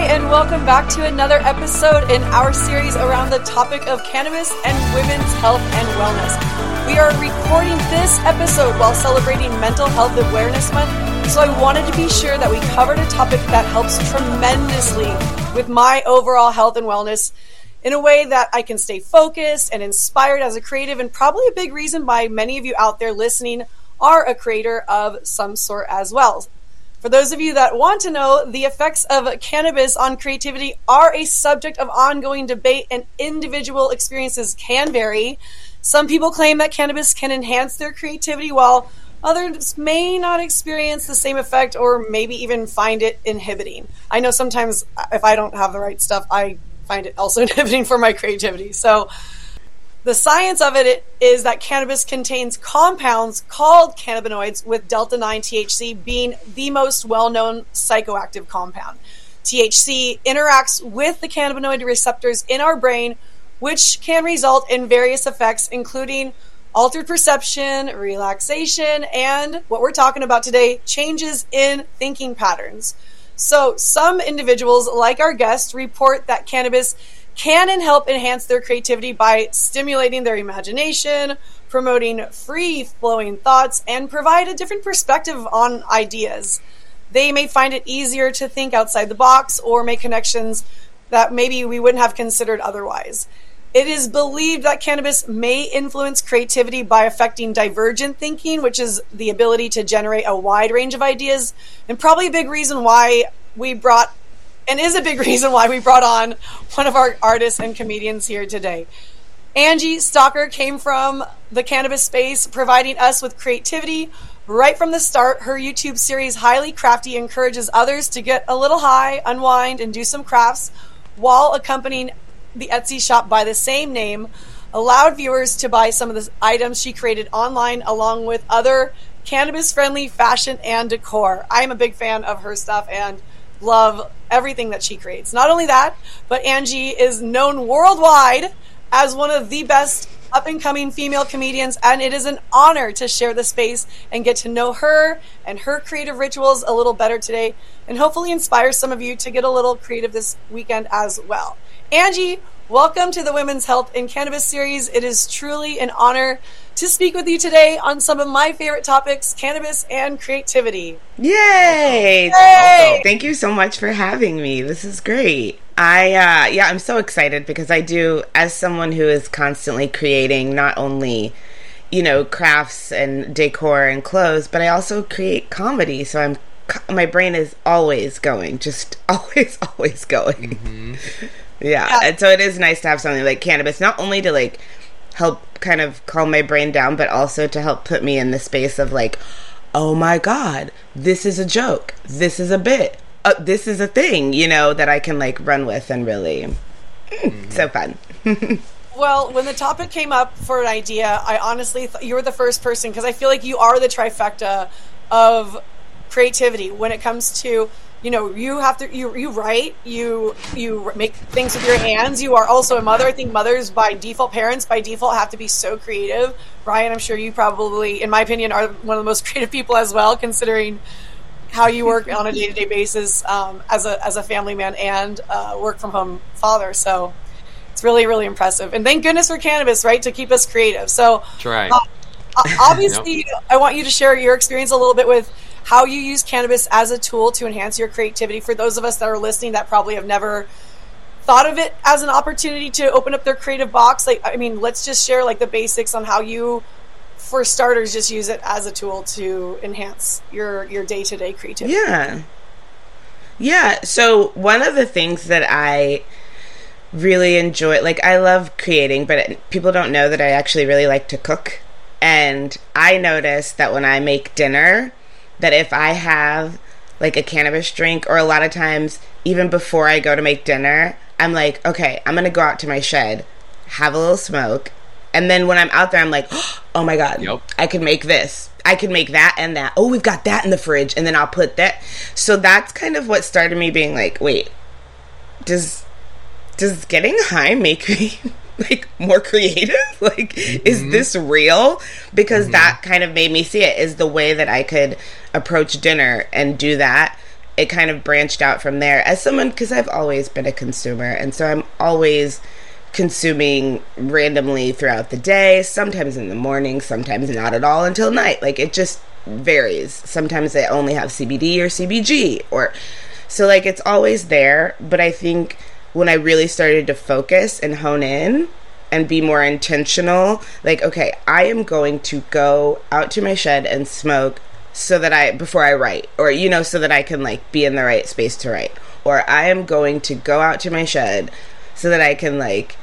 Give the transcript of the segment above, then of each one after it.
Hi, and welcome back to another episode in our series around the topic of cannabis and women's health and wellness. We are recording this episode while celebrating Mental Health Awareness Month, so I wanted to be sure that we covered a topic that helps tremendously with my overall health and wellness in a way that I can stay focused and inspired as a creative, and probably a big reason why many of you out there listening are a creator of some sort as well. For those of you that want to know, the effects of cannabis on creativity are a subject of ongoing debate, and individual experiences can vary. Some people claim that cannabis can enhance their creativity, while others may not experience the same effect or maybe even find it inhibiting. I know sometimes if I don't have the right stuff, I find it also inhibiting for my creativity. So, the science of it is that cannabis contains compounds called cannabinoids, with delta 9 THC being the most well known psychoactive compound. THC interacts with the cannabinoid receptors in our brain, which can result in various effects, including altered perception, relaxation, and what we're talking about today changes in thinking patterns. So, some individuals, like our guest, report that cannabis can and help enhance their creativity by stimulating their imagination, promoting free flowing thoughts, and provide a different perspective on ideas. They may find it easier to think outside the box or make connections that maybe we wouldn't have considered otherwise. It is believed that cannabis may influence creativity by affecting divergent thinking, which is the ability to generate a wide range of ideas, and probably a big reason why we brought and is a big reason why we brought on one of our artists and comedians here today. Angie Stocker came from the cannabis space, providing us with creativity. Right from the start, her YouTube series, Highly Crafty, encourages others to get a little high, unwind, and do some crafts while accompanying the Etsy shop by the same name, allowed viewers to buy some of the items she created online along with other cannabis friendly fashion and decor. I'm a big fan of her stuff and love everything that she creates. Not only that, but Angie is known worldwide as one of the best up and coming female comedians, and it is an honor to share the space and get to know her and her creative rituals a little better today, and hopefully inspire some of you to get a little creative this weekend as well. Angie, welcome to the Women's Health in Cannabis series. It is truly an honor to speak with you today on some of my favorite topics cannabis and creativity. Yay! Yay! Thank you so much for having me. This is great. I, uh, yeah, I'm so excited because I do, as someone who is constantly creating not only you know crafts and decor and clothes but i also create comedy so i'm my brain is always going just always always going mm-hmm. yeah. yeah and so it is nice to have something like cannabis not only to like help kind of calm my brain down, but also to help put me in the space of like, oh my God, this is a joke. This is a bit. Uh, this is a thing, you know, that I can like run with and really, mm, mm-hmm. so fun. well, when the topic came up for an idea, I honestly thought you were the first person because I feel like you are the trifecta of creativity. When it comes to you know you have to you you write you you make things with your hands. You are also a mother. I think mothers by default parents by default have to be so creative. Ryan i'm sure you probably in my opinion are one of the most creative people as well considering how you work on a day-to-day basis um, as a as a family man and uh, work from home father. So it's really really impressive. And thank goodness for cannabis right to keep us creative. So right. Uh, obviously yep. i want you to share your experience a little bit with how you use cannabis as a tool to enhance your creativity. For those of us that are listening that probably have never thought of it as an opportunity to open up their creative box, like I mean, let's just share like the basics on how you for starters just use it as a tool to enhance your your day-to-day creativity. Yeah. Yeah, so one of the things that I really enjoy like I love creating, but people don't know that I actually really like to cook. And I notice that when I make dinner, that if I have like a cannabis drink, or a lot of times, even before I go to make dinner, I'm like, okay, I'm gonna go out to my shed, have a little smoke, and then when I'm out there, I'm like, oh my god, yep. I can make this. I can make that and that. Oh, we've got that in the fridge, and then I'll put that. So that's kind of what started me being like, wait, does does getting high make me like more creative? like, mm-hmm. is this real? Because mm-hmm. that kind of made me see it is the way that I could approach dinner and do that it kind of branched out from there as someone because I've always been a consumer and so I'm always consuming randomly throughout the day, sometimes in the morning, sometimes not at all until night. Like it just varies. Sometimes I only have CBD or CBG or so like it's always there, but I think when I really started to focus and hone in and be more intentional, like okay, I am going to go out to my shed and smoke so that I before I write or you know so that I can like be in the right space to write or I am going to go out to my shed so that I can like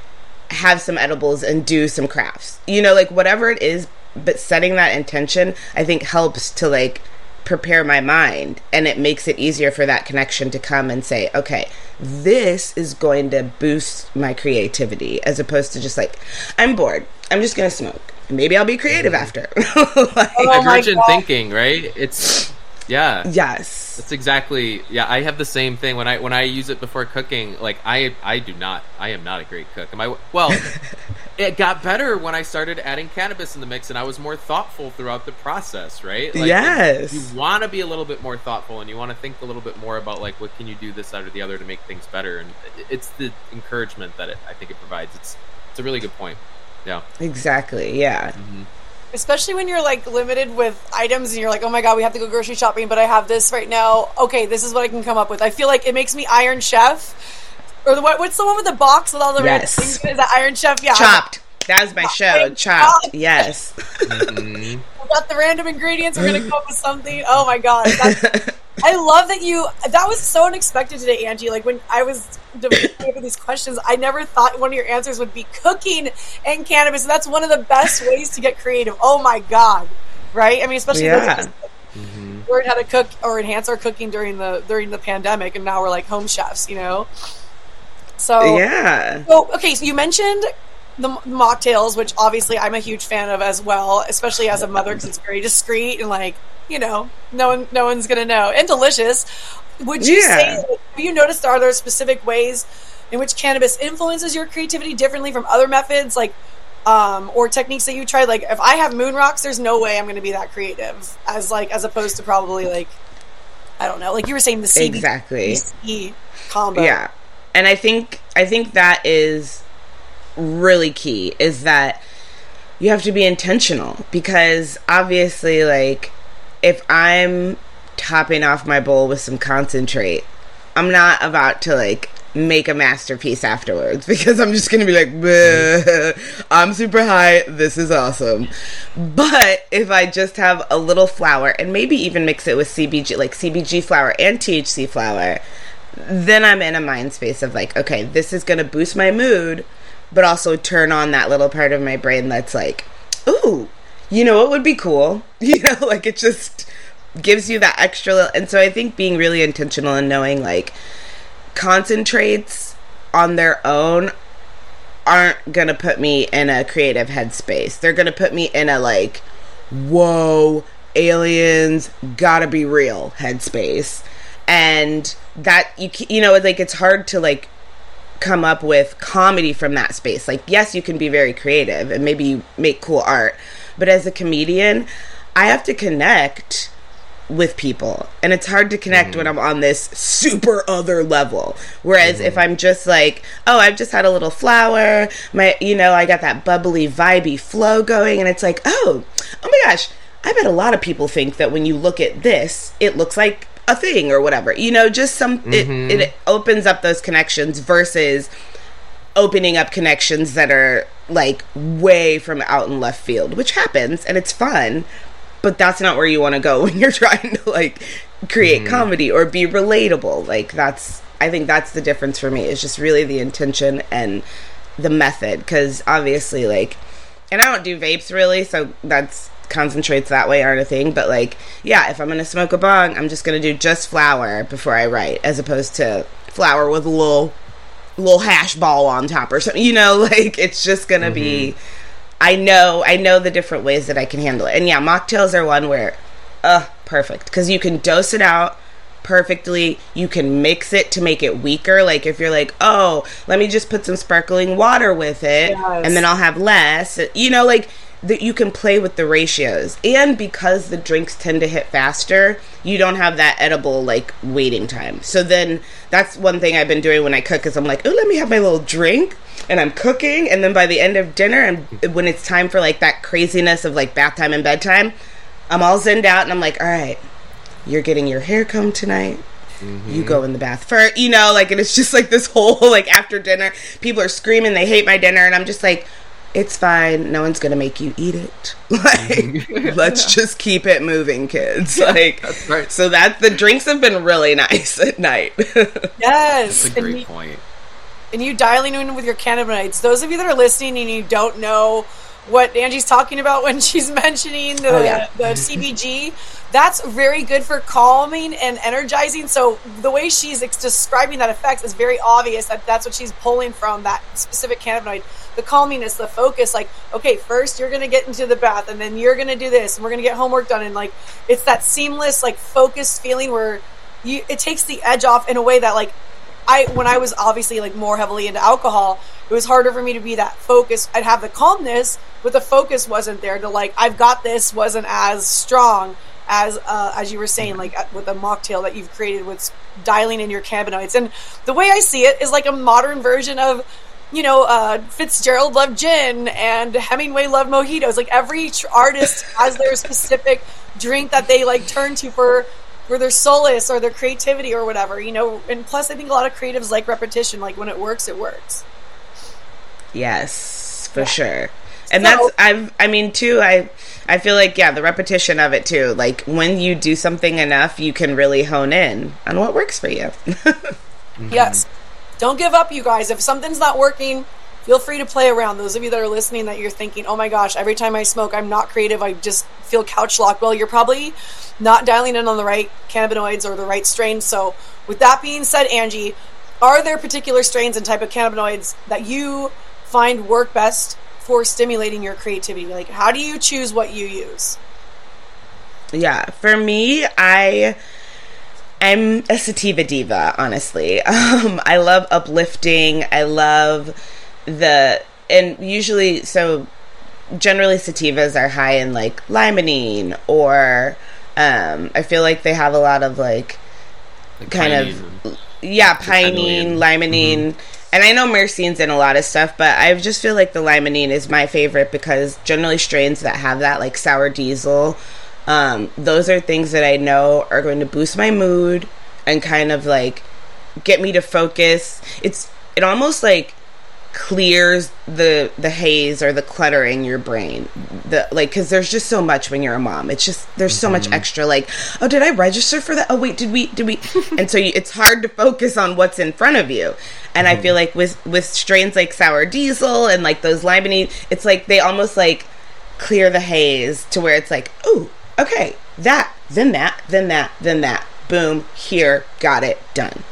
have some edibles and do some crafts. You know, like whatever it is, but setting that intention I think helps to like prepare my mind and it makes it easier for that connection to come and say, okay, this is going to boost my creativity as opposed to just like, I'm bored. I'm just going to smoke. Maybe I'll be creative mm-hmm. after. like, oh Divergent thinking, right? It's yeah. Yes. That's exactly yeah, I have the same thing when I when I use it before cooking, like I I do not I am not a great cook. Am I well it got better when I started adding cannabis in the mix and I was more thoughtful throughout the process, right? Like, yes. You want to be a little bit more thoughtful and you want to think a little bit more about like what can you do this side or the other to make things better and it's the encouragement that it, I think it provides. It's it's a really good point. Yeah. Exactly. Yeah. Mm-hmm especially when you're like limited with items and you're like, oh my god, we have to go grocery shopping, but I have this right now. Okay, this is what I can come up with. I feel like it makes me Iron Chef. Or the, what, what's the one with the box with all the yes. things? Is that Iron Chef? Yeah. Chopped. That was my show. Chopped. Yes. mm-hmm. got the random ingredients. We're gonna come up with something. Oh my god. I love that you. That was so unexpected today, Angie. Like when I was debating these questions, I never thought one of your answers would be cooking and cannabis. And that's one of the best ways to get creative. Oh my god! Right? I mean, especially yeah. mm-hmm. learn how to cook or enhance our cooking during the during the pandemic, and now we're like home chefs. You know. So yeah. So okay, so you mentioned the mocktails, which obviously I'm a huge fan of as well, especially as a mother because it's very discreet and like you know, no one, no one's gonna know, and delicious. Would you yeah. say? Have you noticed are there specific ways in which cannabis influences your creativity differently from other methods, like? Um, or techniques that you tried like if i have moon rocks there's no way i'm going to be that creative as like as opposed to probably like i don't know like you were saying the CBD, exactly combo yeah and i think i think that is really key is that you have to be intentional because obviously like if I'm topping off my bowl with some concentrate, I'm not about to like make a masterpiece afterwards because I'm just gonna be like, I'm super high, this is awesome. But if I just have a little flower and maybe even mix it with CBG, like CBG flower and THC flower, then I'm in a mind space of like, okay, this is gonna boost my mood, but also turn on that little part of my brain that's like, ooh, you know it would be cool? You know, like it just gives you that extra little, and so I think being really intentional and knowing like concentrates on their own aren't gonna put me in a creative headspace. They're gonna put me in a like, whoa, aliens gotta be real headspace, and that you you know like it's hard to like come up with comedy from that space. Like yes, you can be very creative and maybe you make cool art, but as a comedian, I have to connect with people and it's hard to connect mm when i'm on this super other level whereas mm-hmm. if i'm just like oh i've just had a little flower my you know i got that bubbly vibey flow going and it's like oh oh my gosh i bet a lot of people think that when you look at this it looks like a thing or whatever you know just some mm-hmm. it, it opens up those connections versus opening up connections that are like way from out in left field, which happens and it's fun, but that's not where you want to go when you're trying to like create mm-hmm. comedy or be relatable. Like that's I think that's the difference for me. It's just really the intention and the method cuz obviously like and I don't do vapes really, so that's concentrates that way aren't a thing, but like yeah, if I'm to smoke a bong, I'm just to do just flower before I write as opposed to flower with a little little hash ball on top or something. You know, like it's just gonna mm-hmm. be. I know, I know the different ways that I can handle it, and yeah, mocktails are one where, uh, perfect because you can dose it out perfectly. You can mix it to make it weaker. Like if you're like, oh, let me just put some sparkling water with it, yes. and then I'll have less. You know, like that you can play with the ratios. And because the drinks tend to hit faster you don't have that edible like waiting time. So then that's one thing i've been doing when i cook is i'm like oh let me have my little drink and i'm cooking. And then by the end of dinner and when it's time for like that craziness of like bath time and bedtime i'm all zenned out and i'm like all right you're getting your hair combed tonight. Mm-hmm. you go in the bath for you know like and it's just like this whole like after dinner people are screaming they hate my dinner and i'm just like it's fine. No one's gonna make you eat it. Like, let's just keep it moving, kids. Like, That's right. so that the drinks have been really nice at night. Yes. That's a And great you- point. and you dialing in with your cannabinoids. Those of you that are listening and you don't know what Angie's talking about when she's mentioning the, Oh, yeah. the CBG, that's very good for calming and energizing. So the way she's ex- describing that effect is very obvious that that's what she's pulling from that specific cannabinoid. The calminess, the focus, like, okay, first you're going to get into the bath and then you're going to do this and we're going to get homework done. And like, it's that seamless, like focused feeling where you, it takes the edge off in a way that like I when I was obviously like more heavily into alcohol, it was harder for me to be that focused. I'd have the calmness, but the focus wasn't there. To like, I've got this wasn't as strong as uh, as you were saying, like with the mocktail that you've created with dialing in your cannabinoids. And the way I see it is like a modern version of. You know, uh, Fitzgerald loved gin and Hemingway loved mojitos. Like every artist has their specific drink that they like turn to for for their solace or their creativity or whatever, you know. And plus, I think a lot of creatives like repetition. Like when it works, it works. Yes, for Yeah. sure. And So- that's I've I mean too I I feel like yeah the repetition of it too like when you do something enough you can really hone in on what works for you. Mm-hmm. Yes. Don't give up, you guys. If something's not working, feel free to play around. Those of you that are listening that you're thinking, oh my gosh, every time I smoke, I'm not creative. I just feel couch locked. Well, you're probably not dialing in on the right cannabinoids or the right strain. So, with that being said, Angie, are there particular strains and type of cannabinoids that you find work best for stimulating your creativity? Like, how do you choose what you use? Yeah, for me, I I'm a sativa diva, honestly. Um, I love uplifting. I love the and usually so generally sativas are high in like limonene or um I feel like they have a lot of like Like kind pinene. of yeah, pinene, limonene. And I know myrcene's in a lot of stuff, but I just feel like the limonene is my favorite because generally strains that have that, like sour diesel, um, those are things that I know are going to boost my mood and kind of like get me to focus. It's it almost like clears the the haze or the clutter in your brain. The like because there's just so much when you're a mom. It's just there's so much mm-hmm. extra like oh did i register for that? Oh wait did we did we? And so you, it's hard to focus on what's in front of you. And i feel mm-hmm. like with with strains like sour diesel and like those limonene it's like they almost like clear the haze to where it's like oh okay that then that then that then that. Boom here got it done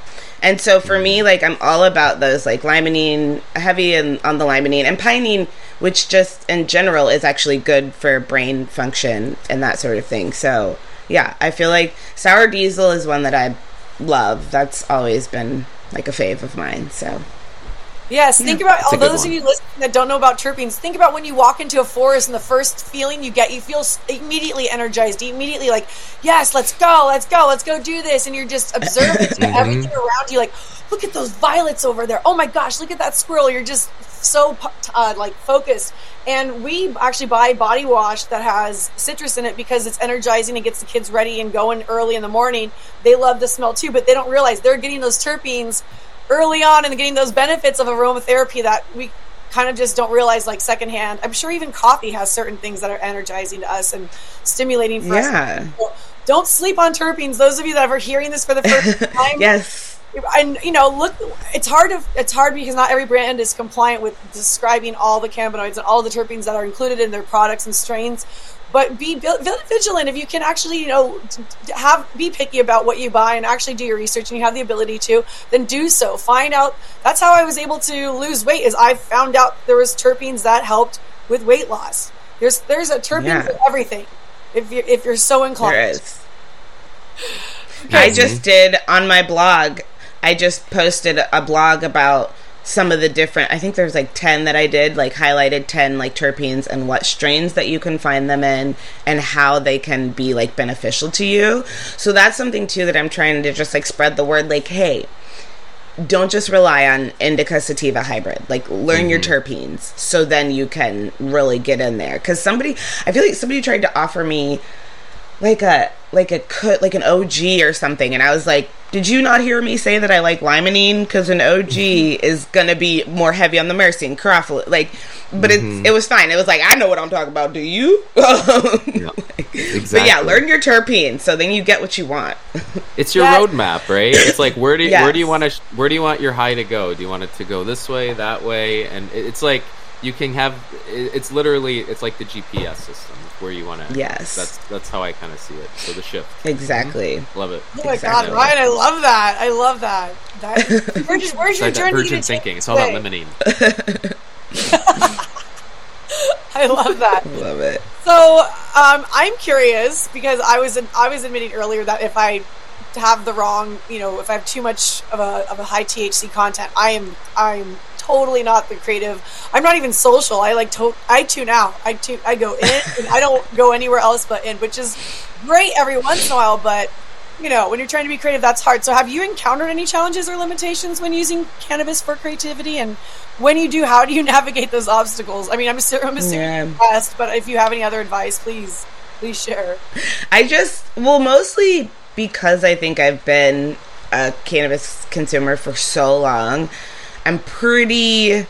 and so for me, like I'm all about those like limonene, heavy and on the limonene and pinene, which just in general is actually good for brain function and that sort of thing. So yeah, I feel like sour diesel is one that I love. That's always been like a fave of mine. So Yes, think about all those of you listening that don't know about terpenes. Think about when you walk into a forest and the first feeling you get, you feel immediately energized, immediately like, yes, let's go, let's go, let's go do this, and you're just observing to everything around you. Like, look at those violets over there. Oh my gosh, look at that squirrel. You're just so uh, like focused. And we actually buy body wash that has citrus in it because it's energizing and gets the kids ready and going early in the morning. They love the smell too, but they don't realize they're getting those terpenes early on and getting those benefits of aromatherapy that we kind of just don't realize like secondhand. I'm sure even coffee has certain things that are energizing to us and stimulating for Yeah. us. Don't sleep on terpenes. Those of you that are hearing this for the first time, yes, and you know, look, it's hard to it's hard because not every brand is compliant with describing all the cannabinoids and all the terpenes that are included in their products and strains. But be vi- vigilant if you can actually, you know, t- t- have be picky about what you buy and actually do your research, and you have the ability to, then do so. Find out. That's how I was able to lose weight. Is I found out there was terpenes that helped with weight loss. There's there's a terpene Yeah. for everything. If you if you're so inclined. there is. I just did on my blog. I just posted a blog about some of the different i think there's like 10 that i did like highlighted 10 like terpenes and what strains that you can find them in and how they can be like beneficial to you. So that's something too that i'm trying to just like spread the word like hey don't just rely on indica sativa hybrid. Like learn mm-hmm. your terpenes so then you can really get in there. Because somebody i feel like somebody tried to offer me like a like a cut like an OG or something, and I was like, "Did you not hear me say that I like limonene? Because an OG mm-hmm. is gonna be more heavy on the myrcene, carotid, like." But mm-hmm. it it was fine. It was like I know what I'm talking about. Do you? yeah, exactly. But yeah, learn your terpenes, so then you get what you want. it's your yeah. roadmap, right? It's like where do you, yes. where do you want to where do you want your high to go? Do you want it to go this way, that way? And it's like you can have it's literally it's like the GPS system where you want to. Yes, that's that's how I kind of see it. So the shift. Exactly. Mm-hmm. Love it. Oh my exactly. god, Ryan! I love that. I love that. that where's, where's your journey? Virgin thinking. It's all about limonene. I love that. love it. So um, I'm curious because I was I was admitting earlier that if I have the wrong, you know, if I have too much of a of a high THC content, I am I'm totally not the creative. I'm not even social. I like to I tune out. I tune I go in and I don't go anywhere else but in, which is great every once in a while, but you know, when you're trying to be creative, that's hard. So, have you encountered any challenges or limitations when using cannabis for creativity? And when you do, how do you navigate those obstacles? I mean, I'm, I'm assuming yeah. best, but if you have any other advice, please, please share. I just, well, mostly because I think I've been a cannabis consumer for so long. I'm pretty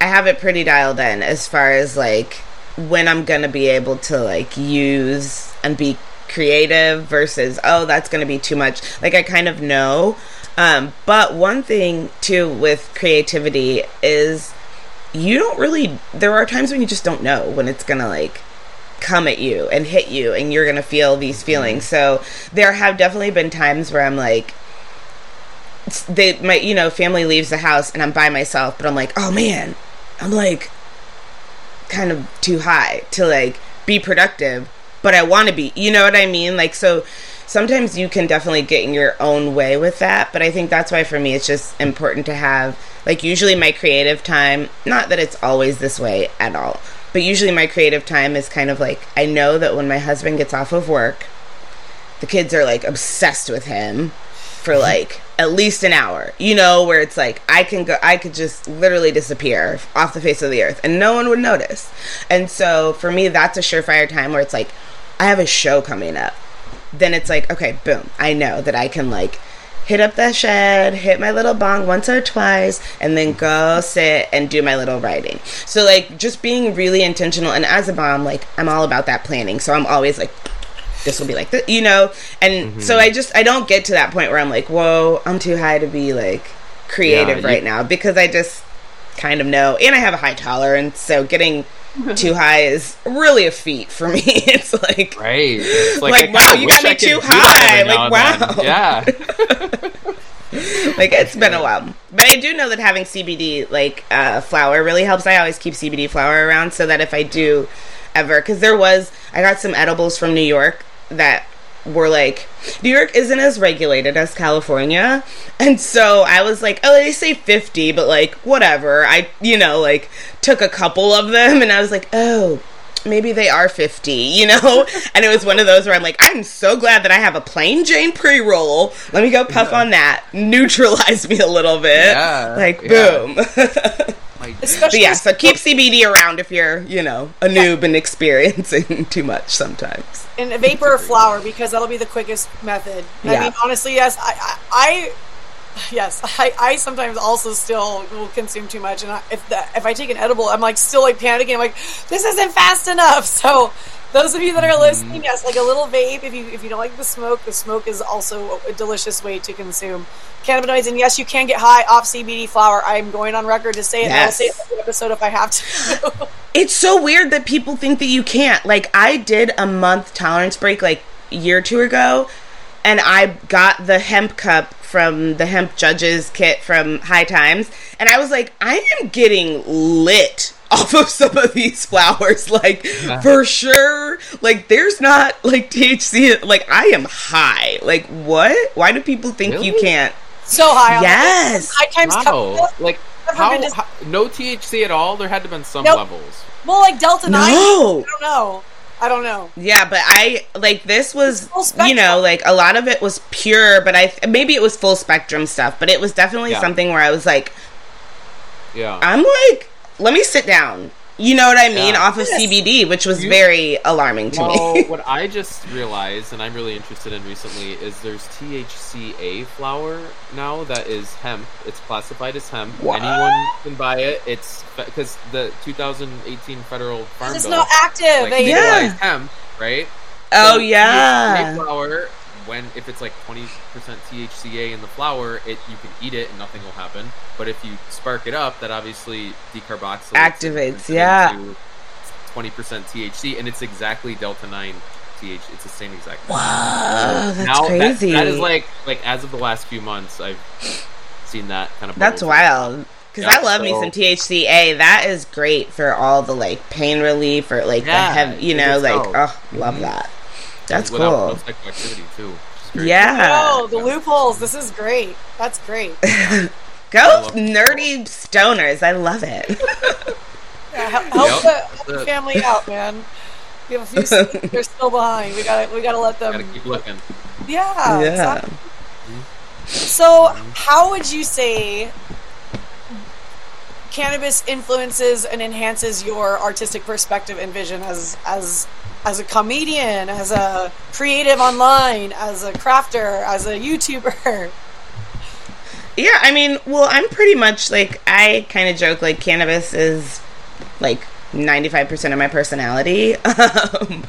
I have it pretty dialed in as far as like when I'm gonna be able to like use and be creative versus oh that's gonna be too much. Like I kind of know. Um, but one thing too with creativity is you don't really there are times when you just don't know when it's gonna like come at you and hit you and you're gonna feel these feelings. So there have definitely been times where I'm like they my you know family leaves the house and I'm by myself, but I'm like, oh man, I'm like kind of too high to like be productive, but I want to be. You know what I mean? Like so. Sometimes you can definitely get in your own way with that, but I think that's why for me it's just important to have like usually my creative time, not that it's always this way at all, but usually my creative time is kind of like I know that when my husband gets off of work, the kids are like obsessed with him for like at least an hour, you know, where it's like I can go, I could just literally disappear off the face of the earth and no one would notice. And so for me, that's a surefire time where it's like, I have a show coming up. Then it's like, okay, boom, I know that I can like hit up the shed, hit my little bong once or twice, and then go sit and do my little writing. So like just being really intentional. And as a mom, like I'm all about that planning. So I'm always like this will be like this, you know. And mm-hmm. so I just I don't get to that point where I'm like, whoa, I'm too high to be like creative yeah, right now because I just kind of know, and I have a high tolerance, so getting too high is really a feat for me. it's like right, it's like, like wow, you got me too high. Like wow, yeah. like it's been a while, but I do know that having CBD like uh, flower really helps. I always keep CBD flower around so that if I do ever, because there was I got some edibles from New York that were like New York isn't as regulated as California. And so I was like, oh, they say 50, but like whatever. I, you know, like took a couple of them and I was like, oh, maybe they are 50, you know? and it was one of those where I'm like, I'm so glad that I have a plain Jane pre roll. Let me go puff yeah. on that. Neutralize me a little bit. Yeah. Like, boom. Yeah. Especially but yeah, so keep CBD around if you're, you know, a noob yeah. and experiencing too much sometimes. And a vapor or flower because that'll be the quickest method. Yeah. I mean, honestly, yes, I, I, I yes, I, I sometimes also still will consume too much, and I, if the, if I take an edible, I'm like still like panicking. I'm like, this isn't fast enough. So those of you that are mm-hmm. listening, yes, like a little vape. If you if you don't like the smoke, the smoke is also a delicious way to consume cannabinoids. And yes, you can get high off CBD flower. I'm going on record to say it. Yes. I'll say it in the episode if I have to. it's so weird that people think that you can't. Like I did a month tolerance break like a year or two ago, and I got the hemp cup from the hemp judges kit from High Times, and I was like, I am getting lit off of some of these flowers like yeah. for sure like there's not like THC like I am high like what why do people think really? you can't so high yes high times wow. like how, been how- no THC at all? There had to have been some Nope. levels. Well, like Delta Nine. No. I don't know. I don't know. Yeah, but I like this was you know like a lot of it was pure, but I maybe it was full spectrum stuff, but it was definitely Yeah. something where I was like, Yeah. I'm like, let me sit down. You know what I mean? Yeah. Off of Yes. CBD, which was You- very alarming to well, me. what I just realized, and I'm really interested in recently, is there's THCA flower now that is hemp. It's classified as hemp. What? Anyone can buy it. It's because the 2018 federal farm It's bill not active. like, Yeah. hemp, right? oh So yeah. THCA flower, when if it's like 20% THCA in the flower, it you can eat it and nothing will happen. But if you spark it up, that obviously decarboxylates, Activates, yeah. into 20% THC, and it's exactly delta 9 THC. It's the same exact. Wow, that's now that- crazy. that is like like as of the last few months, I've seen that kind of. That's wild. Because Yeah, I love me some THCA. That is great for all the like pain relief or like Yeah, the heavy, you know, like so. oh, love Mhm. that. That's Without cool. no psychoactivity too. great. Yeah. Oh, the loopholes. This is great. That's great. Go love- nerdy stoners. I love it. Yeah, help help Yep. the, help the family out, man. We have a few students they're still behind. We gotta we gotta let them. Gotta keep looking. Yeah. yeah. exactly. So, how would you say cannabis influences and enhances your artistic perspective and vision as as as a comedian, as a creative online, as a crafter, as a YouTuber? Yeah, I mean, well, I'm pretty much like I kind of joke like cannabis is like 95% of my personality. Um,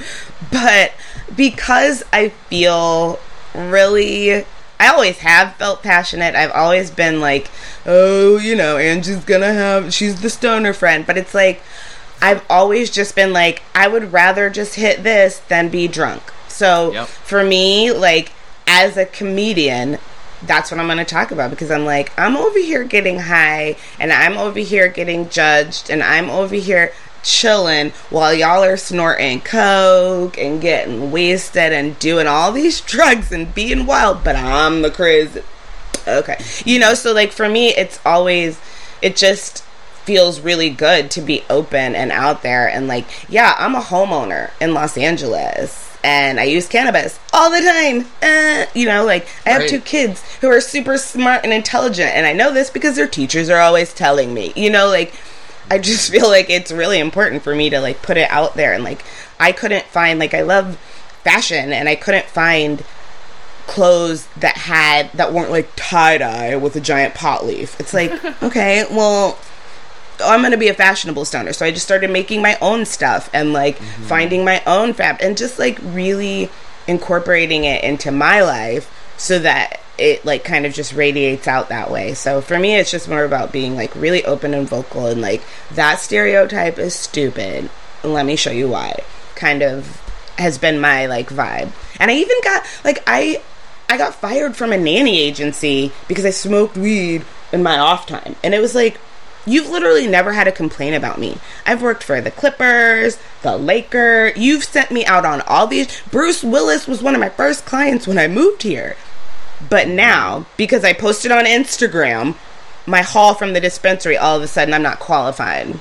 but because I feel really I always have felt passionate. I've always been like, "Oh, you know, Angie's to have she's the stoner friend." But it's like I've always just been like, I would rather just hit this than be drunk. So Yep. for me, like as a comedian, that's what I'm going to talk about because I'm like, I'm over here getting high and I'm over here getting judged and I'm over here chilling while y'all are snorting coke and getting wasted and doing all these drugs and being wild, but I'm the crazy. Okay. You know, so like for me, it's always, it just feels really good to be open and out there. And like, yeah, I'm a homeowner in Los Angeles and I use cannabis all the time. Uh, you know, like I have Right. two kids who are super smart and intelligent. And I know this because their teachers are always telling me, you know, like, I just feel like it's really important for me to like put it out there and like I couldn't find like I love fashion and I couldn't find clothes that had that weren't like tie dye with a giant pot leaf. It's like, okay, well, Oh, I'm gonna be a fashionable stoner, so I just started making my own stuff and like mm-hmm. finding my own fab and just like really incorporating it into my life so that it like kind of just radiates out that way. So for me, it's just more about being like really open and vocal and like that stereotype is stupid. Let me show you why. Kind of has been my like vibe. And I even got like I I got fired from a nanny agency because I smoked weed in my off time. And it was like you've literally never had a complaint about me. I've worked for the Clippers, the Laker. You've sent me out on all these Bruce Willis was one of my first clients when I moved here. But now, because I posted on Instagram my haul from the dispensary, all of a sudden I'm not qualified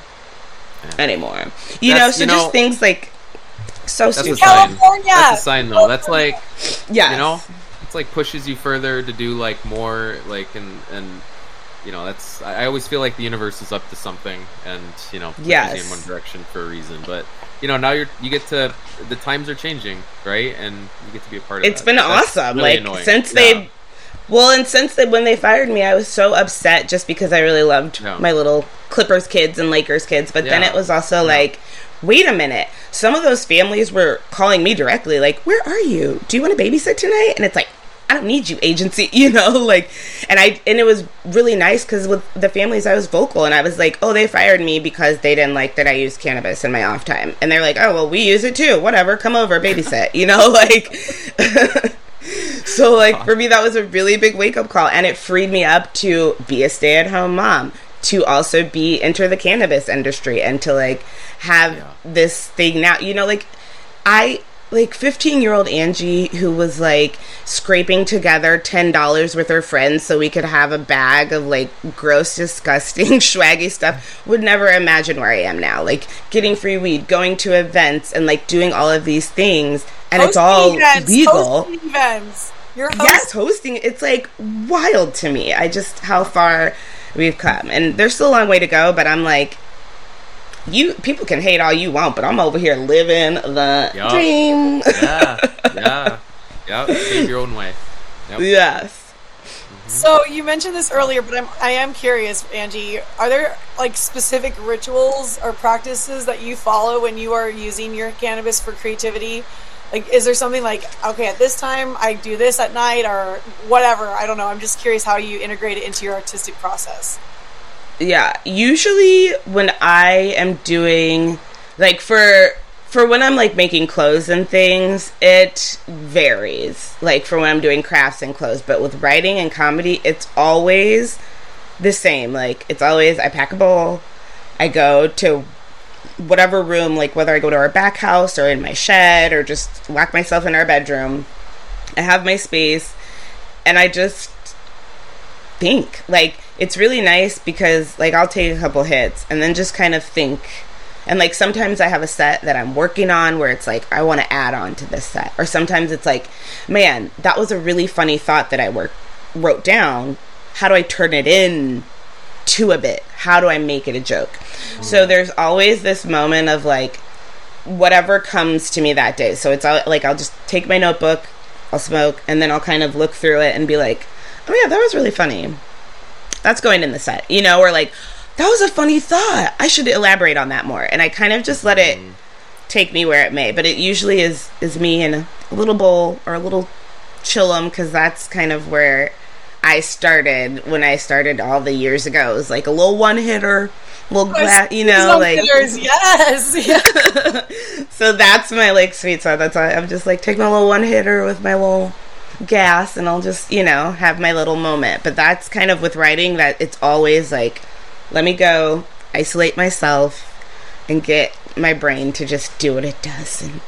anymore. You know, so you just know- things like so That's a stupid. sign. California! That's a sign, though. That's like Yeah. you know, it's like pushes you further to do like more, like and and you know, that's I always feel like the universe is up to something, and you know, Yes. in one direction for a reason. But you know, now you're you get to the times are changing, right? And you get to be a part of. It's that. been That's awesome. really like annoying. since Yeah. they well, and since they, when they fired me, I was so upset just because I really loved Yeah. my little Clippers kids and Lakers kids. But then it was also like, wait a minute. Some of those families were calling me directly, like, "Where are you? Do you want to babysit tonight?" And it's like, I don't need you, agency. You know, like, and I and it was really nice because with the families, I was vocal and I was like, "Oh, they fired me because they didn't like that I used cannabis in my off time," and they're like, "Oh, well, we use it too. Whatever, come over, babysit." You know, like. So like for me that was a really big wake up call and it freed me up to be a stay at home mom, to also be enter the cannabis industry and to like have Yeah. this thing now. You know like I like 15 year old Angie who was like scraping together $10 with her friends so we could have a bag of like gross, disgusting, swaggy stuff would never imagine where I am now. Like getting free weed, going to events, and like doing all of these things. And it's all events, legal. hosting events. You're hosting. Yes, hosting. It's like wild to me. I just, how far we've come. And there's still a long way to go, but I'm like, you people can hate all you want, but I'm over here living the Yup. dream. Yeah, yeah, yeah. Pave your own way. Yep. yes. Mm-hmm. So you mentioned this earlier, but I'm I am curious, Angie. Are there like specific rituals or practices that you follow when you are using your cannabis for creativity? Like, is there something like okay, at this time I do this at night or whatever? I don't know. I'm just curious how you integrate it into your artistic process. Yeah. Usually when I am doing like for for when I'm like making clothes and things, it varies. Like for when I'm doing crafts and clothes, but with writing and comedy, it's always the same. Like it's always I pack a bowl, I go to whatever room, like whether I go to our back house or in my shed or just lock myself in our bedroom. I have my space and I just think. Like it's really nice because like I'll take a couple hits and then just kind of think. And like sometimes I have a set that I'm working on where it's like I want to add on to this set. Or sometimes it's like, man, that was a really funny thought that I work wrote down. How do I turn it in to a bit? How do I make it a joke? So mm. there's always this moment of like whatever comes to me that day. So it's all, like I'll just take my notebook, I'll smoke, and then I'll kind of look through it and be like, oh yeah, that was really funny. That's going in the set, you know, or like that was a funny thought. I should elaborate on that more. And I kind of just let it mm. take me where it may. But it usually is is me in a little bowl or a little chillum because that's kind of where I started when I started all the years ago. It was like a little one hitter, little glass, you know, like hitters, yes, yeah. so that's my like sweet spot. That's why I'm just like take my little one hitter with my little gas, and I'll just you know have my little moment. But that's kind of with writing that it's always like let me go, isolate myself, and get my brain to just do what it does and.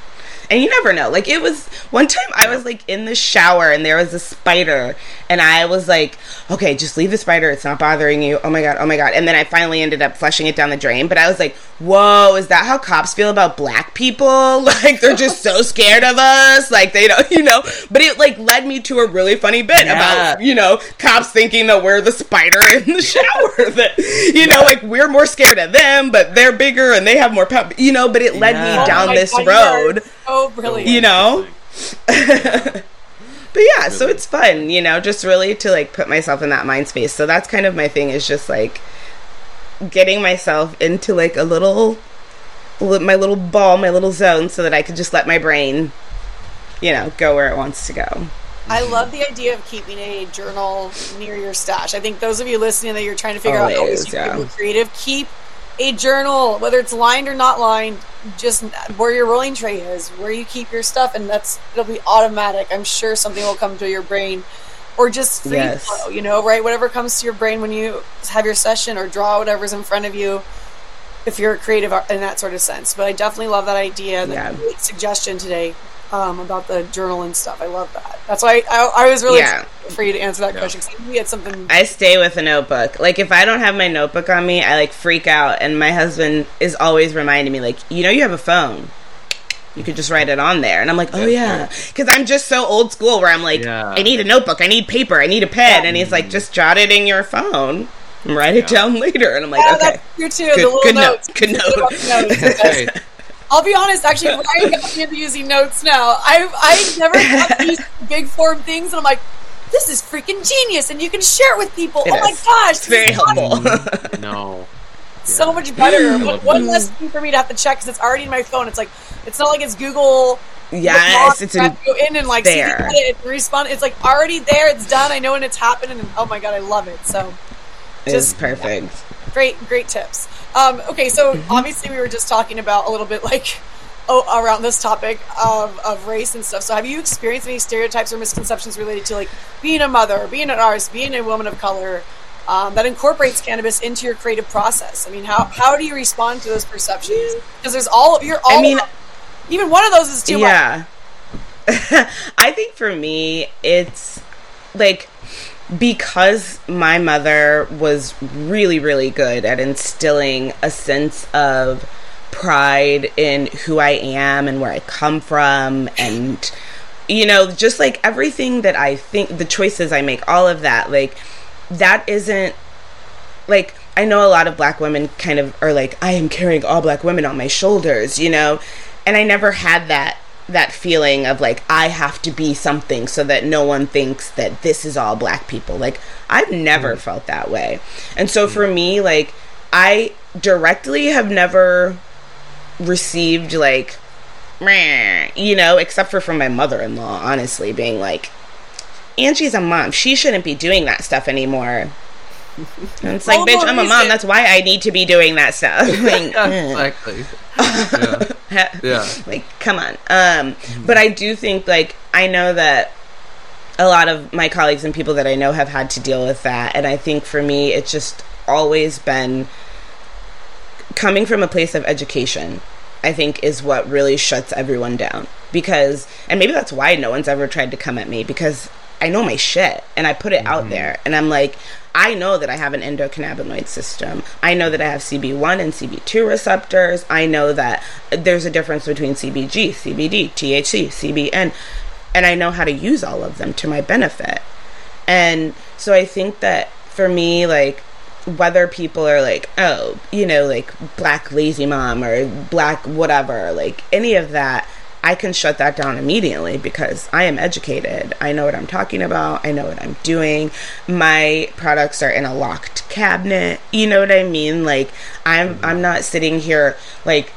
And you never know. Like it was one time I was like in the shower and there was a spider and I was like, "Okay, just leave the spider. It's not bothering you." Oh my god. Oh my god. And then I finally ended up flushing it down the drain, but I was like, "Whoa, is that how cops feel about black people? Like they're just so scared of us. Like they don't, you know." But it like led me to a really funny bit Yeah. about, you know, cops thinking that we're the spider in the shower that you know, like we're more scared of them, but they're bigger and they have more power, you know, but it led Yeah. me down Oh this God, you are road So brilliant. you know? But yeah so it's fun you know just really to like put myself in that mind space. So that's kind of my thing is just like getting myself into like a little my little ball my little zone so that i could just let my brain you know go where it wants to go. I love the idea of keeping a journal near your stash. I think those of you listening that you're trying to figure out how Always, you can be creative, keep a journal, whether it's lined or not lined, just where your rolling tray is, where you keep your stuff, and that's it'll be automatic. I'm sure something will come to your brain, or just free Yes. flow. You know, right? Whatever comes to your brain when you have your session, or draw whatever's in front of you. If you're a creative in that sort of sense, but I definitely love that idea. Yeah. that great suggestion today um, about the journal and stuff. I love that. That's why I, I was really Yeah. excited for you to answer that Yeah. question because we had something. i stay with a notebook like if i don't have my notebook on me i like freak out and my husband is always reminding me like you know you have a phone you could just write it on there and i'm like oh yeah because i'm just so old school where i'm like Yeah. i need a notebook i need paper i need a pen and he's like just jot it in your phone and write it down later and i'm like yeah, okay that's true too. Good- the little good note, notes. good note. Notes. That's right. I'll be honest. Actually, Ryan got me into using notes now. I I never thought to use big form things, and I'm like, this is freaking genius, and you can share it with people. It oh my gosh, it's very this is awesome. helpful mm, No. so much better. I One, love one less thing for me to have to check because it's already in my phone. It's like it's not like it's Google. yes it's I in go in and like there. the edit and respond. It's like already there. It's done. I know when it's happening, and oh my god, I love it. So it's just- perfect great, great tips. Um, okay, so obviously we were just talking about a little bit like oh, around this topic of, of race and stuff. So have you experienced any stereotypes or misconceptions related to like being a mother, being an artist, being a woman of color um, that incorporates cannabis into your creative process? I mean, how how do you respond to those perceptions? Because there's all you're all. I mean- even one of those is too much. yeah I think for me, it's like because my mother was really, really good at instilling a sense of pride in who I am and where I come from and you know just like everything that I think the choices I make all of that like that isn't like I know a lot of black women kind of are like I am carrying all black women on my shoulders you know? And I never had that that feeling of like I have to be something so that no one thinks that this is all black people. Like I've never mm. felt that way. And so mm. for me like I directly have never received like you know, except for from my mother-in-law honestly being like Angie's a mom. She shouldn't be doing that stuff anymore. And it's like, bitch, I'm a mom. That's why I need to be doing that stuff. like, exactly. yeah. yeah. Like, come on. Um, but I do think, like, I know that a lot of my colleagues and people that I know have had to deal with that. And I think for me, it's just always been coming from a place of education. I think is what really shuts everyone down because, and maybe that's why no one's ever tried to come at me because I know my shit and I put it mm-hmm. out there and I'm like, I know that I have an endocannabinoid system. I know that I have CB1 and CB2 receptors. I know that there's a difference between CBG, CBD, THC, CBN, and I know how to use all of them to my benefit. And so I think that for me, like, whether people are like, oh, you know, like black lazy mom or black whatever, like any of that, I can shut that down immediately because I am educated. I know what I'm talking about. I know what I'm doing. My products are in a locked cabinet. You know what I mean? Like I'm I'm not sitting here like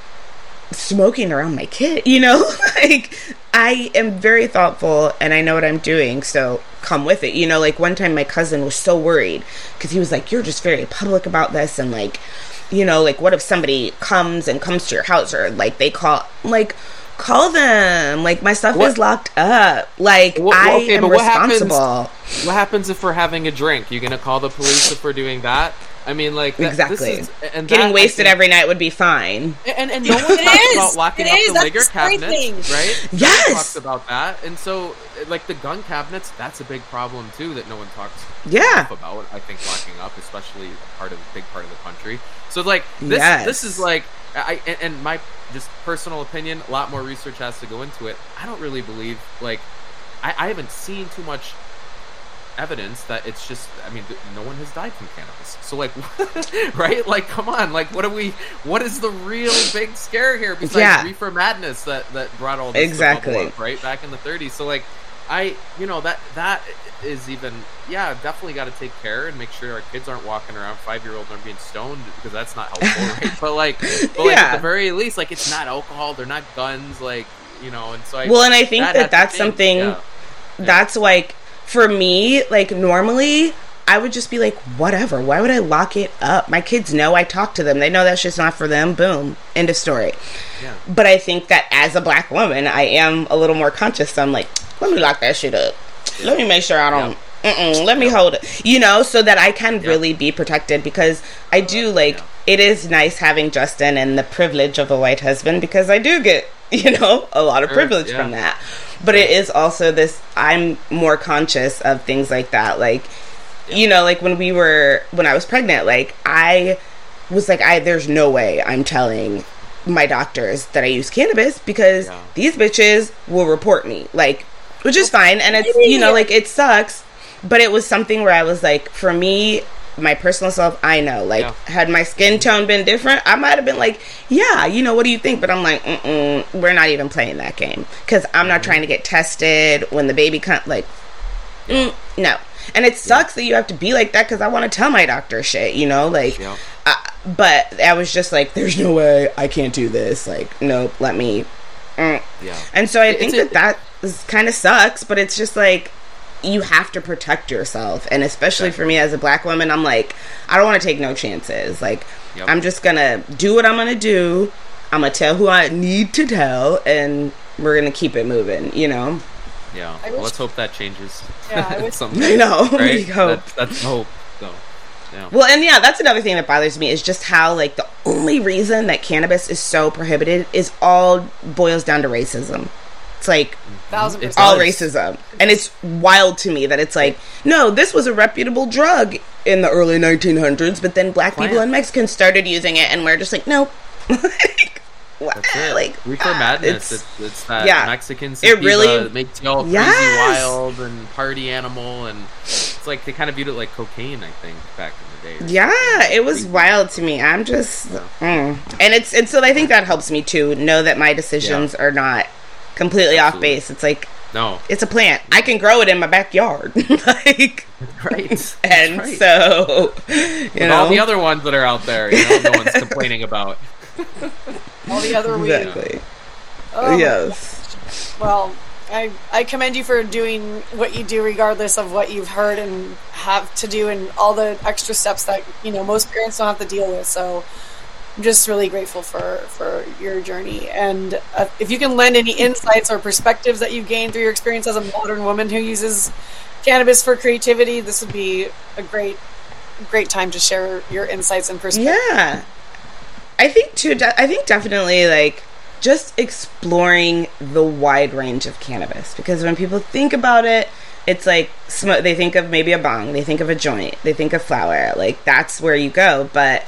smoking around my kid, you know? like I am very thoughtful and I know what I'm doing, so come with it. You know, like one time my cousin was so worried cuz he was like you're just very public about this and like you know, like what if somebody comes and comes to your house or like they call like call them. Like my stuff what? is locked up. Like I okay, am but responsible. What happens, what happens if we're having a drink? You gonna call the police if we're doing that? I mean, like that, exactly. Is, and getting that, wasted think, every night would be fine. And, and no one talks about locking it up is. the that's liquor cabinets, right? Yes, no talks about that. And so, like the gun cabinets, that's a big problem too that no one talks. Yeah. about. I think locking up, especially a part of a big part of the country. So like this, yes. this is like I and, and my just personal opinion, a lot more research has to go into it. I don't really believe like I, I haven't seen too much evidence that it's just i mean no one has died from cannabis so like right like come on like what are we what is the real big scare here besides yeah. reefer madness that that brought all this exactly up, right back in the 30s so like i you know that that is even yeah definitely got to take care and make sure our kids aren't walking around five year olds aren't being stoned because that's not helpful right but like but like yeah. at the very least like it's not alcohol they're not guns like you know and so I, well and i think that, that that's something yeah. that's like for me like normally I would just be like, whatever. Why would I lock it up? My kids know I talk to them. They know that's just not for them. Boom. End of story. Yeah. But I think that as a black woman, I am a little more conscious. So I'm like, let me lock that shit up. Let me make sure I don't. Yeah. let me hold it, you know, so that I can yeah. really be protected because I do like it is nice having Justin and the privilege of a white husband because I do get, you know, a lot of privilege from that. But it is also this I'm more conscious of things like that. Like, you know, like when we were when I was pregnant, like I was like I there's no way I'm telling my doctors that I use cannabis because these bitches will report me. Like which is fine and it's you know like it sucks but it was something where i was like for me my personal self i know like yeah. had my skin tone been different i might have been like yeah you know what do you think but i'm like Mm-mm, we're not even playing that game because i'm not mm-hmm. trying to get tested when the baby comes like mm, no and it sucks yeah. that you have to be like that because i want to tell my doctor shit you know like yeah. I, but i was just like there's no way i can't do this like nope let me mm. yeah and so i think that that kind of sucks, but it's just like you have to protect yourself. And especially for me as a black woman, I'm like, I don't want to take no chances. Like, yep. I'm just gonna do what I'm gonna do. I'm gonna tell who I need to tell, and we're gonna keep it moving. You know. Yeah. Well, let's hope that changes. Yeah, I, wish- I know. Right? We hope. That, that's hope. So. Yeah. Well, and yeah, that's another thing that bothers me is just how like the only reason that cannabis is so prohibited is all boils down to racism. It's like Thousand It all does. racism. And it's wild to me that it's like, no, this was a reputable drug in the early 1900s, but then black people and Mexicans started using it, and we're just like, nope. like, what? That's it. Like, Reefer ah, Madness. it's- It's, it's that yeah. Mexican It really- makes you all crazy Yes. wild and party animal, and it's like they kind of viewed it like cocaine. I think back in the day. Yeah, it was Creepy. wild to me. I'm just, mm. and it's and so I think that helps me to know that my decisions are not completely off base. It's like No, it's a plant. I can grow it in my backyard, like, right. And right. so you With know, all the other ones that are out there, you know, no one's complaining about. All the other weed. exactly. Oh, yes. Well, I I commend you for doing what you do, regardless of what you've heard and have to do, and all the extra steps that you know most parents don't have to deal with. So, I'm just really grateful for for your journey. And uh, if you can lend any insights or perspectives that you've gained through your experience as a modern woman who uses cannabis for creativity, this would be a great great time to share your insights and perspectives. Yeah. I think too. De- I think definitely like just exploring the wide range of cannabis because when people think about it, it's like they think of maybe a bong, they think of a joint, they think of flower. Like that's where you go, but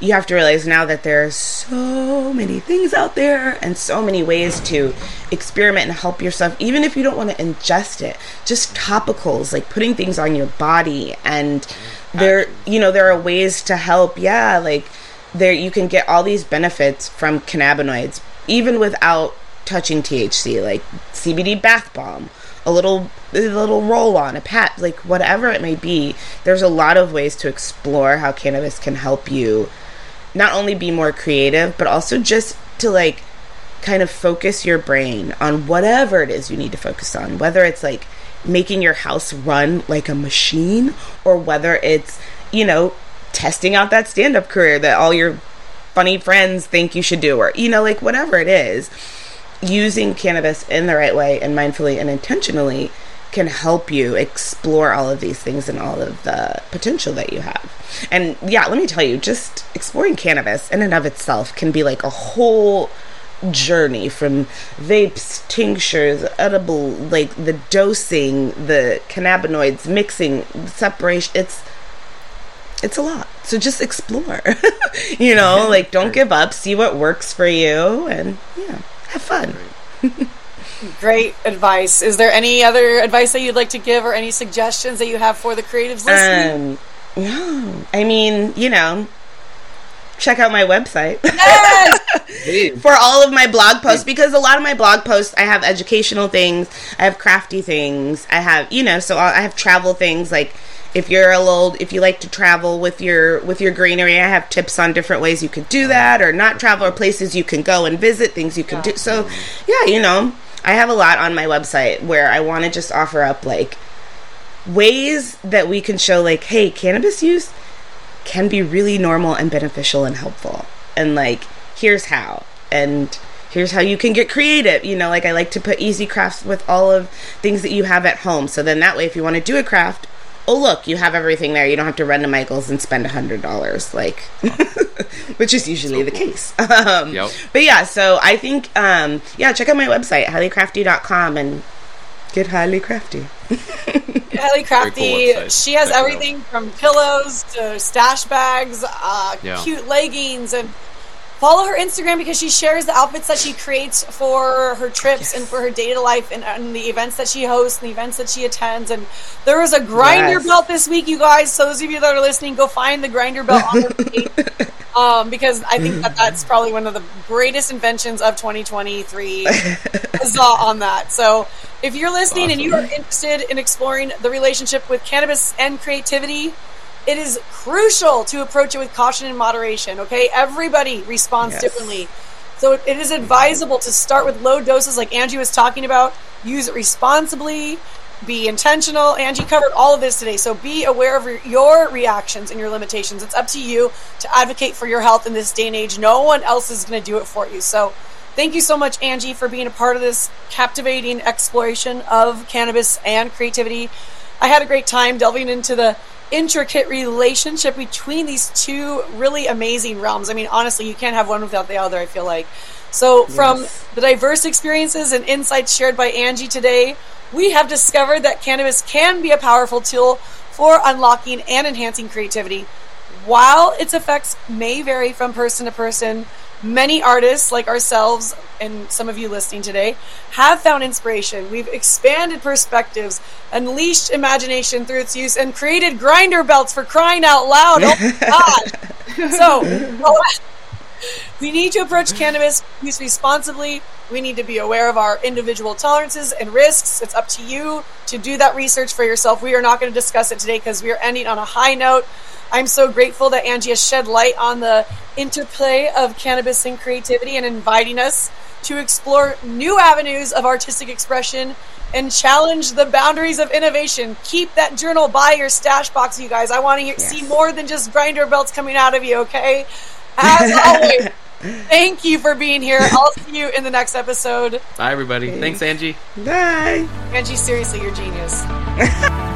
you have to realize now that there are so many things out there and so many ways to experiment and help yourself even if you don't want to ingest it. Just topicals like putting things on your body and there you know there are ways to help. Yeah like there you can get all these benefits from cannabinoids even without touching THC like CBD bath bomb a little a little roll on a pat like whatever it may be. There's a lot of ways to explore how cannabis can help you not only be more creative but also just to like kind of focus your brain on whatever it is you need to focus on whether it's like making your house run like a machine or whether it's you know testing out that stand-up career that all your funny friends think you should do or you know like whatever it is using cannabis in the right way and mindfully and intentionally can help you explore all of these things and all of the potential that you have. And yeah, let me tell you, just exploring cannabis in and of itself can be like a whole journey from vapes, tinctures, edible, like the dosing, the cannabinoids, mixing, separation. It's it's a lot. So just explore. you know, like don't give up, see what works for you and yeah, have fun. Great advice. Is there any other advice that you'd like to give or any suggestions that you have for the creatives listening? Um, no, I mean, you know, check out my website. For all of my blog posts because a lot of my blog posts I have educational things, I have crafty things, I have you know, so I have travel things like if you're a little if you like to travel with your with your greenery i have tips on different ways you could do that or not travel or places you can go and visit things you can do so yeah you know i have a lot on my website where i want to just offer up like ways that we can show like hey cannabis use can be really normal and beneficial and helpful. And like here's how. And here's how you can get creative. You know like i like to put easy crafts with all of things that you have at home. So then that way if you want to do a craft oh look you have everything there. You don't have to run to michael's and spend a hundred dollars like which is usually the case. Um, Yep. but yeah so i think um, yeah check out my website highlycrafty.com and get highly crafty. Highly Crafty, cool she has Check everything from pillows to stash bags, uh, Yeah. cute leggings, and follow her Instagram because she shares the outfits that she creates for her trips and for her day to life and, and the events that she hosts and the events that she attends. And there was a grinder Yes. belt this week, you guys. So those of you that are listening, go find the grinder belt on her page. Um, because I think that that's probably one of the greatest inventions of 2023. Huzzah on that. So, if you're listening and you are interested in exploring the relationship with cannabis and creativity, it is crucial to approach it with caution and moderation. Okay, everybody responds Yes. differently. So it is advisable to start with low doses, like Angie was talking about. Use it responsibly. Be intentional. Angie covered all of this today, so be aware of your- your reactions and your limitations. It's up to you to advocate for your health in this day and age. No one else is going to do it for you. So, thank you so much, Angie, for being a part of this captivating exploration of cannabis and creativity. I had a great time delving into the intricate relationship between these two really amazing realms. I mean, honestly, you can't have one without the other, I feel like. So, from the diverse experiences and insights shared by Angie today, we have discovered that cannabis can be a powerful tool for unlocking and enhancing creativity. While its effects may vary from person to person, many artists like ourselves and some of you listening today have found inspiration. We've expanded perspectives, unleashed imagination through its use, and created grinder belts for crying out loud. Oh my god! so, we need to approach cannabis use responsibly. We need to be aware of our individual tolerances and risks. It's up to you to do that research for yourself. We are not going to discuss it today because we are ending on a high note. I'm so grateful that Angie has shed light on the interplay of cannabis and creativity and inviting us to explore new avenues of artistic expression and challenge the boundaries of innovation. Keep that journal by your stash box, you guys. I want to yes. see more than just grinder belts coming out of you, okay? As always, thank you for being here. I'll see you in the next episode. Bye, everybody. Thanks, Angie. Bye. Angie, seriously, you're genius.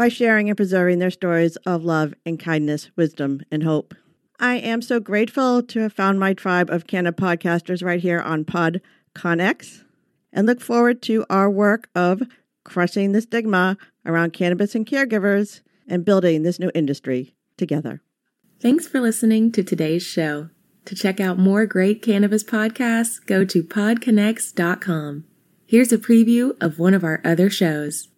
by sharing and preserving their stories of love and kindness, wisdom, and hope. I am so grateful to have found my tribe of Canna podcasters right here on Pod Connex and look forward to our work of crushing the stigma around cannabis and caregivers and building this new industry together. Thanks for listening to today's show. To check out more great cannabis podcasts, go to podconnex.com. Here's a preview of one of our other shows.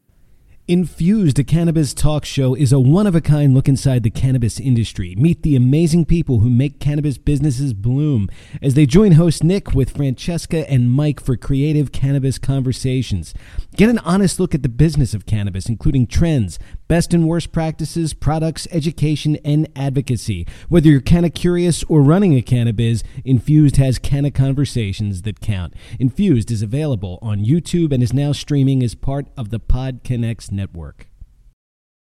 Infused, a cannabis talk show, is a one of a kind look inside the cannabis industry. Meet the amazing people who make cannabis businesses bloom as they join host Nick with Francesca and Mike for creative cannabis conversations. Get an honest look at the business of cannabis, including trends, best and worst practices, products, education, and advocacy. Whether you're canna curious or running a cannabis, Infused has canna conversations that count. Infused is available on YouTube and is now streaming as part of the Pod Network.